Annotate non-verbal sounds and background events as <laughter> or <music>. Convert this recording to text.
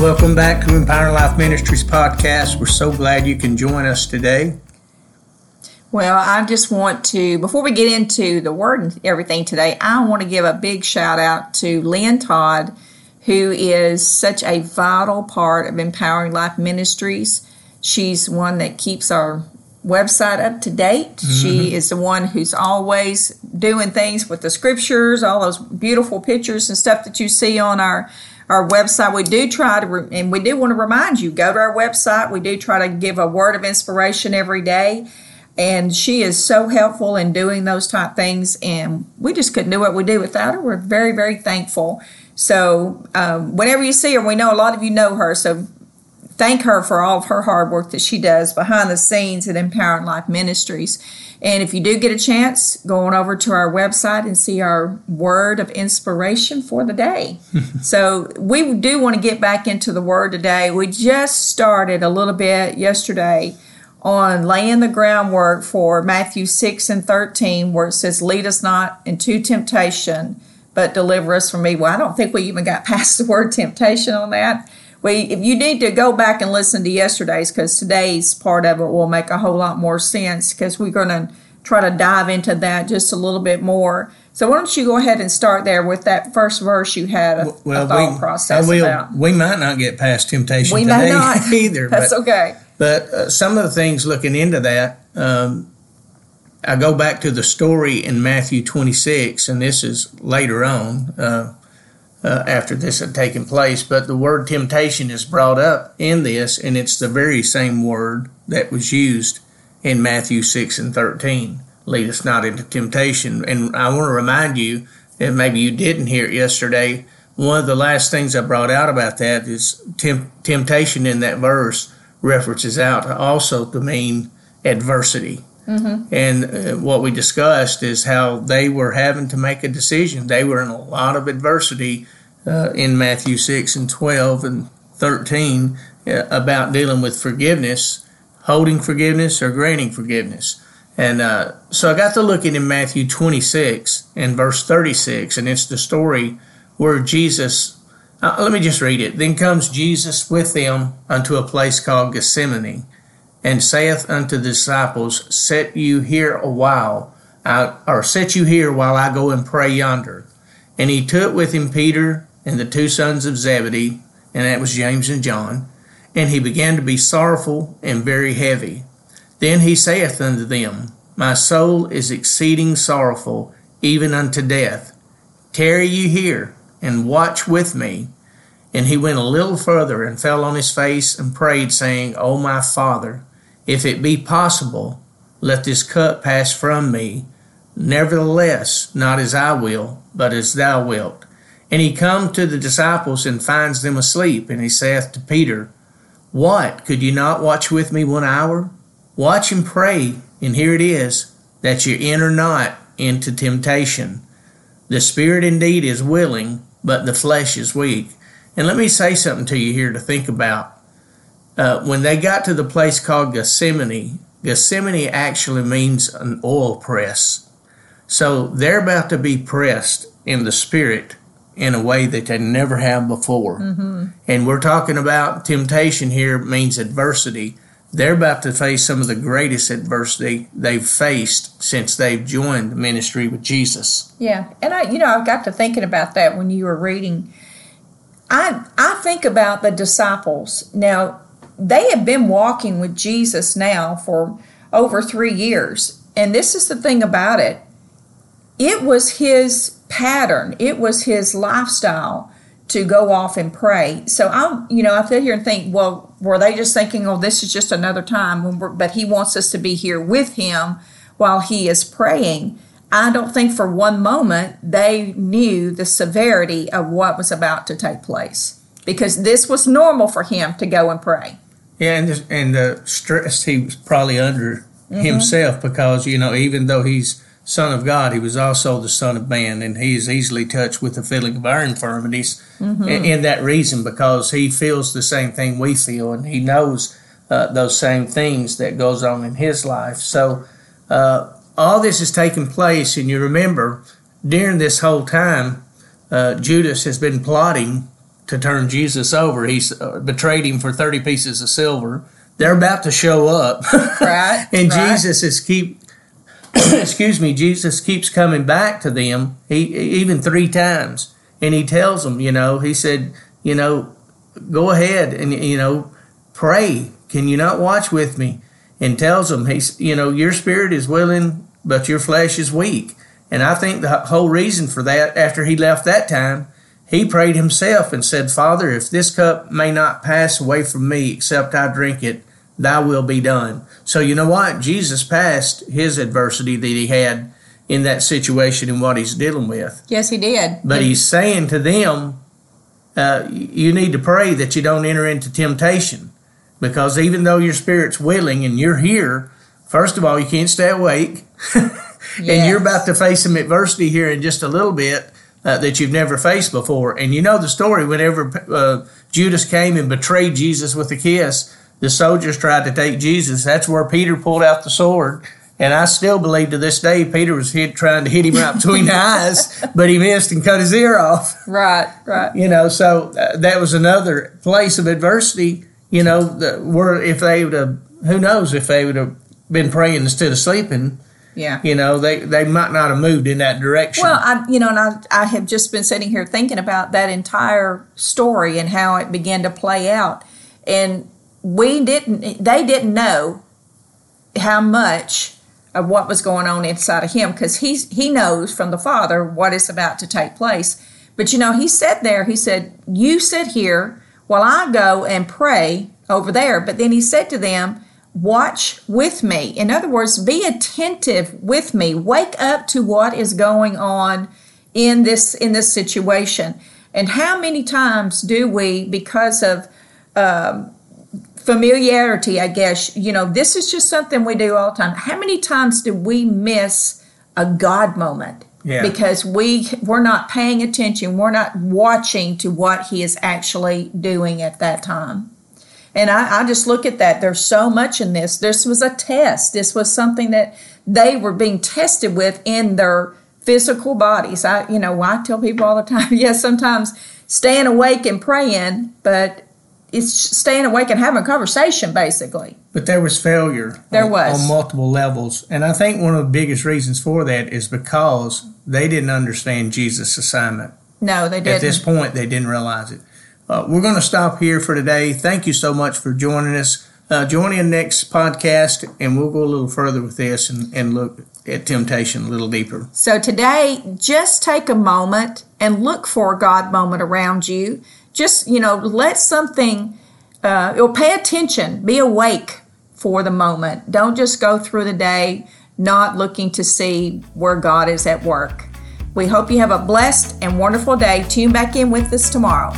Welcome back to Empowering Life Ministries podcast. We're so glad you can join us today. Well, I just want to, before we get into the word and everything today, I want to give a big shout out to Lynn Todd, who is such a vital part of Empowering Life Ministries. She's one that keeps our website up to date. Mm-hmm. She is the one who's always doing things with the scriptures, all those beautiful pictures and stuff that you see on our our website. We do try to, re- and we do want to remind you, go to our website. We do try to give a word of inspiration every day. And she is so helpful in doing those type things. And we just couldn't do what we do without her. We're very, very thankful. So um, whenever you see her, we know a lot of you know her. So thank her for all of her hard work that she does behind the scenes at Empowering Life Ministries. And if you do get a chance, go on over to our website and see our word of inspiration for the day. <laughs> so we do want to get back into the word today. We just started a little bit yesterday on laying the groundwork for Matthew 6 and 13, where it says, Lead us not into temptation, but deliver us from evil. Well, I don't think we even got <laughs> past the word temptation on that we if you need to go back and listen to yesterday's because today's part of it will make a whole lot more sense because we're going to try to dive into that just a little bit more so why don't you go ahead and start there with that first verse you had a, well, a thought we, process will, about. We might not get past temptation we today not. <laughs> either. That's but, okay. But uh, some of the things looking into that, um, I go back to the story in Matthew 26, and this is later on. Uh, uh, after this had taken place. But the word temptation is brought up in this, and it's the very same word that was used in Matthew 6 and 13. Lead us not into temptation. And I want to remind you, and maybe you didn't hear it yesterday, one of the last things I brought out about that is temp- temptation in that verse references out also to mean adversity. Mm-hmm. And uh, what we discussed is how they were having to make a decision. They were in a lot of adversity uh, in Matthew 6 and 12 and 13 uh, about dealing with forgiveness, holding forgiveness or granting forgiveness. And uh, so I got to looking in Matthew 26 and verse 36, and it's the story where Jesus, uh, let me just read it. Then comes Jesus with them unto a place called Gethsemane and saith unto the disciples, Set you here a while, or set you here while I go and pray yonder. And he took with him Peter and the two sons of Zebedee, and that was James and John. And he began to be sorrowful and very heavy. Then he saith unto them, My soul is exceeding sorrowful, even unto death. Tarry you here, and watch with me. And he went a little further, and fell on his face, and prayed, saying, O my Father, if it be possible, let this cup pass from me. Nevertheless, not as I will, but as thou wilt. And he come to the disciples and finds them asleep, and he saith to Peter, What, could you not watch with me one hour? Watch and pray, and here it is, that you enter not into temptation. The spirit indeed is willing, but the flesh is weak. And let me say something to you here to think about. Uh, when they got to the place called Gethsemane, Gethsemane actually means an oil press. So they're about to be pressed in the spirit in a way that they never have before. Mm-hmm. And we're talking about temptation here means adversity. They're about to face some of the greatest adversity they've faced since they've joined the ministry with Jesus. Yeah. And I, you know, I've got to thinking about that when you were reading. I, I think about the disciples. Now, they have been walking with Jesus now for over three years. And this is the thing about it it was his pattern, it was his lifestyle to go off and pray. So I, you know, I sit here and think, well, were they just thinking, oh, this is just another time? but he wants us to be here with him while he is praying. I don't think for one moment they knew the severity of what was about to take place because this was normal for him to go and pray. Yeah, and the, and the stress he was probably under mm-hmm. himself because you know even though he's son of God, he was also the son of man, and he is easily touched with the feeling of our infirmities. Mm-hmm. In, in that reason, because he feels the same thing we feel, and he knows uh, those same things that goes on in his life. So uh, all this is taking place, and you remember during this whole time, uh, Judas has been plotting to turn Jesus over. He's uh, betrayed him for 30 pieces of silver. They're about to show up. <laughs> Right. and right. Jesus is keep <coughs> excuse me, Jesus keeps coming back to them, he even three times. And he tells them, you know, he said, you know, go ahead and you know, pray. Can you not watch with me? And tells them, he's, you know, your spirit is willing, but your flesh is weak. And I think the whole reason for that, after he left that time, he prayed himself and said, Father, if this cup may not pass away from me except I drink it, thy will be done. So you know what? Jesus passed his adversity that he had in that situation and what he's dealing with. Yes, he did. But he's saying to them, uh, you need to pray that you don't enter into temptation. Because even though your spirit's willing and you're here, first of all, you can't stay awake. <laughs> and you're about to face some adversity here in just a little bit uh, that you've never faced before. And you know the story whenever uh, Judas came and betrayed Jesus with a kiss, the soldiers tried to take Jesus. That's where Peter pulled out the sword. And I still believe to this day Peter was hit, trying to hit him right between the eyes, <laughs> but he missed and cut his ear off. Right, right. You know, so uh, that was another place of adversity. You know, the, where if they would have, who knows if they would have been praying instead of sleeping. Yeah. You know, they, they might not have moved in that direction. Well, I, you know, and I, I have just been sitting here thinking about that entire story and how it began to play out. And we didn't, they didn't know how much of what was going on inside of him because he's he knows from the father what is about to take place. But you know, he said there, he said, You sit here while I go and pray over there. But then he said to them, Watch with me. In other words, be attentive with me. Wake up to what is going on in this in this situation. And how many times do we, because of um, familiarity, I guess, you know, this is just something we do all the time. How many times do we miss a God moment? Yeah. Because we we're not paying attention, we're not watching to what he is actually doing at that time. And I, I just look at that. There's so much in this. This was a test. This was something that they were being tested with in their physical bodies. I, you know, I tell people all the time, <laughs> yes, sometimes staying awake and praying, but it's staying awake and having a conversation, basically. But there was failure. There on, was. on multiple levels, and I think one of the biggest reasons for that is because they didn't understand Jesus' assignment. No, they didn't. At this point, they didn't realize it. Uh, we're going to stop here for today. Thank you so much for joining us. Uh, join in next podcast, and we'll go a little further with this and, and look at temptation a little deeper. So today, just take a moment and look for a God moment around you. Just, you know, let something, uh, pay attention, be awake for the moment. Don't just go through the day not looking to see where God is at work. We hope you have a blessed and wonderful day. Tune back in with us tomorrow.